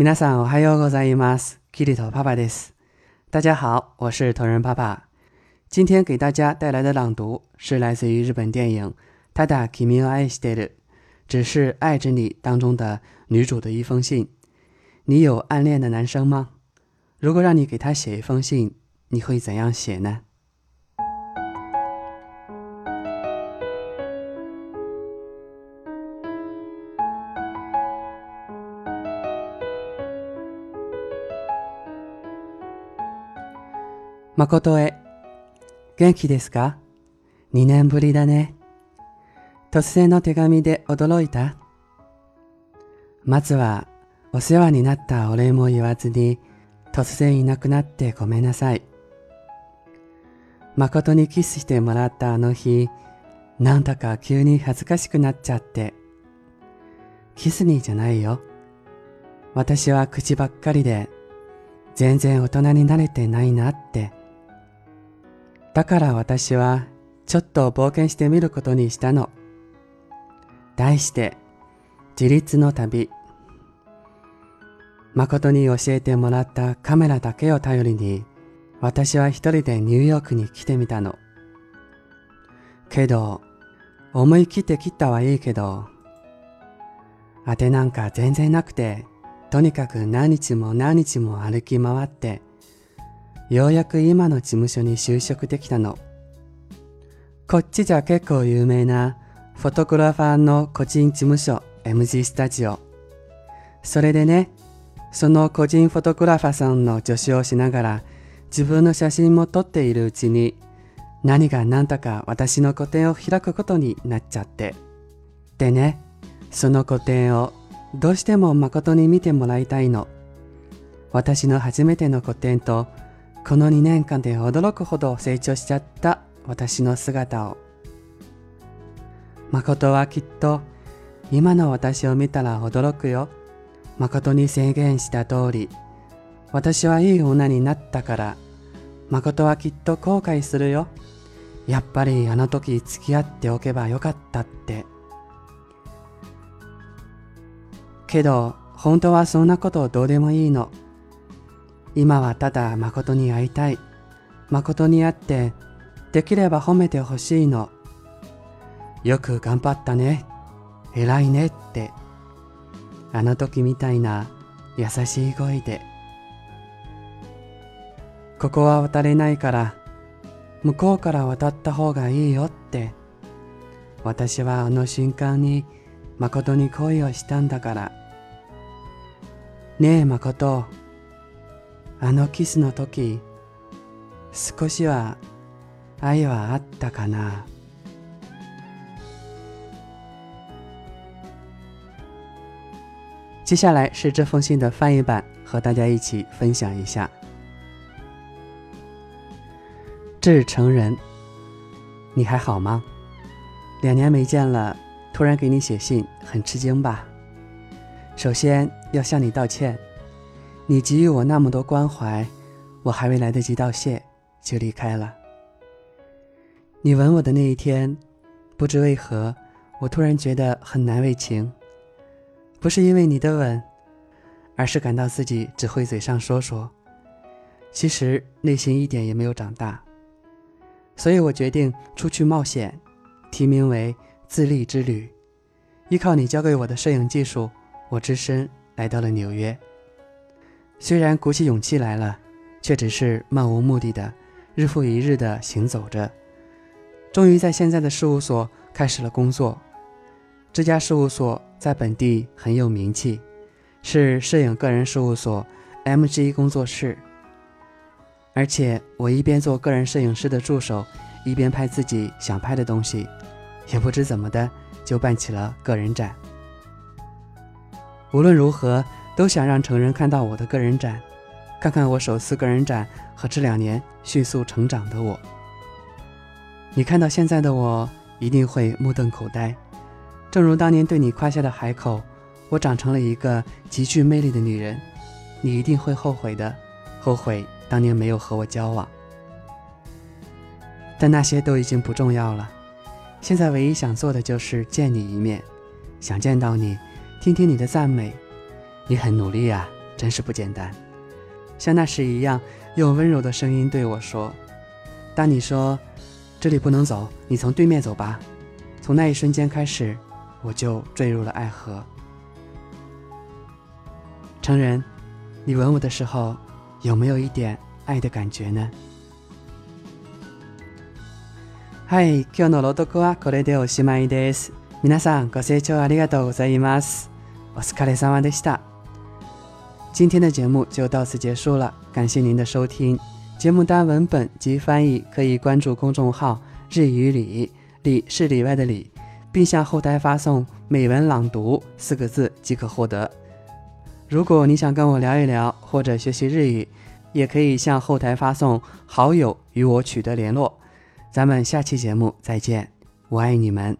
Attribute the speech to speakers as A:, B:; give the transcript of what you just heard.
A: みなさん、おはようございます。キリトパパです。大家好，我是同仁爸爸。今天给大家带来的朗读是来自于日本电影《ただ君を愛してる》只是爱着你当中的女主的一封信。你有暗恋的男生吗？如果让你给他写一封信，你会怎样写呢？誠へ。元気ですか ?2 年ぶりだね。突然の手紙で驚いたまずは、お世話になったお礼も言わずに、突然いなくなってごめんなさい。誠にキスしてもらったあの日、なんだか急に恥ずかしくなっちゃって。キスにじゃないよ。私は口ばっかりで、全然大人になれてないなってだから私はちょっと冒険してみることにしたの。題して、自立の旅。誠に教えてもらったカメラだけを頼りに、私は一人でニューヨークに来てみたの。けど、思い切って切ったはいいけど、当てなんか全然なくて、とにかく何日も何日も歩き回って、ようやく今の事務所に就職できたの。こっちじゃ結構有名なフォトグラファーの個人事務所 MG スタジオ。それでね、その個人フォトグラファーさんの助手をしながら自分の写真も撮っているうちに何が何だか私の個展を開くことになっちゃって。でね、その個展をどうしても誠に見てもらいたいの。私の初めての個展とこの2年間で驚くほど成長しちゃった私の姿を。誠はきっと今の私を見たら驚くよ。誠に制限した通り、私はいい女になったから、誠はきっと後悔するよ。やっぱりあの時付き合っておけばよかったって。けど、本当はそんなことどうでもいいの。今はただ誠に会いたい。誠に会って、できれば褒めてほしいの。よく頑張ったね。偉いねって。あの時みたいな優しい声で。ここは渡れないから、向こうから渡った方がいいよって。私はあの瞬間に誠に恋をしたんだから。ねえ誠。あのキスの時、少しは愛はあったかな。接下来是这封信的翻译版，和大家一起分享一下。志成人，你还好吗？两年没见了，突然给你写信，很吃惊吧？首先要向你道歉。你给予我那么多关怀，我还未来得及道谢就离开了。你吻我的那一天，不知为何，我突然觉得很难为情，不是因为你的吻，而是感到自己只会嘴上说说，其实内心一点也没有长大。所以我决定出去冒险，题名为自立之旅。依靠你教给我的摄影技术，我只身来到了纽约。虽然鼓起勇气来了，却只是漫无目的的，日复一日的行走着。终于在现在的事务所开始了工作。这家事务所在本地很有名气，是摄影个人事务所 M G 工作室。而且我一边做个人摄影师的助手，一边拍自己想拍的东西，也不知怎么的就办起了个人展。无论如何。都想让成人看到我的个人展，看看我首次个人展和这两年迅速成长的我。你看到现在的我，一定会目瞪口呆。正如当年对你夸下的海口，我长成了一个极具魅力的女人，你一定会后悔的，后悔当年没有和我交往。但那些都已经不重要了，现在唯一想做的就是见你一面，想见到你，听听你的赞美。你很努力呀，真是不简单。像那时一样，用温柔的声音对我说：“当你说这里不能走，你从对面走吧。”从那一瞬间开始，我就坠入了爱河。成人，你吻我的时候，有没有一点爱的感觉呢はこれでおしまいです。皆さんご清聴ありがとうございます。お疲れ様でした。今天的节目就到此结束了，感谢您的收听。节目单文本及翻译可以关注公众号“日语里”，里是里外的里，并向后台发送“美文朗读”四个字即可获得。如果你想跟我聊一聊或者学习日语，也可以向后台发送“好友”与我取得联络。咱们下期节目再见，我爱你们。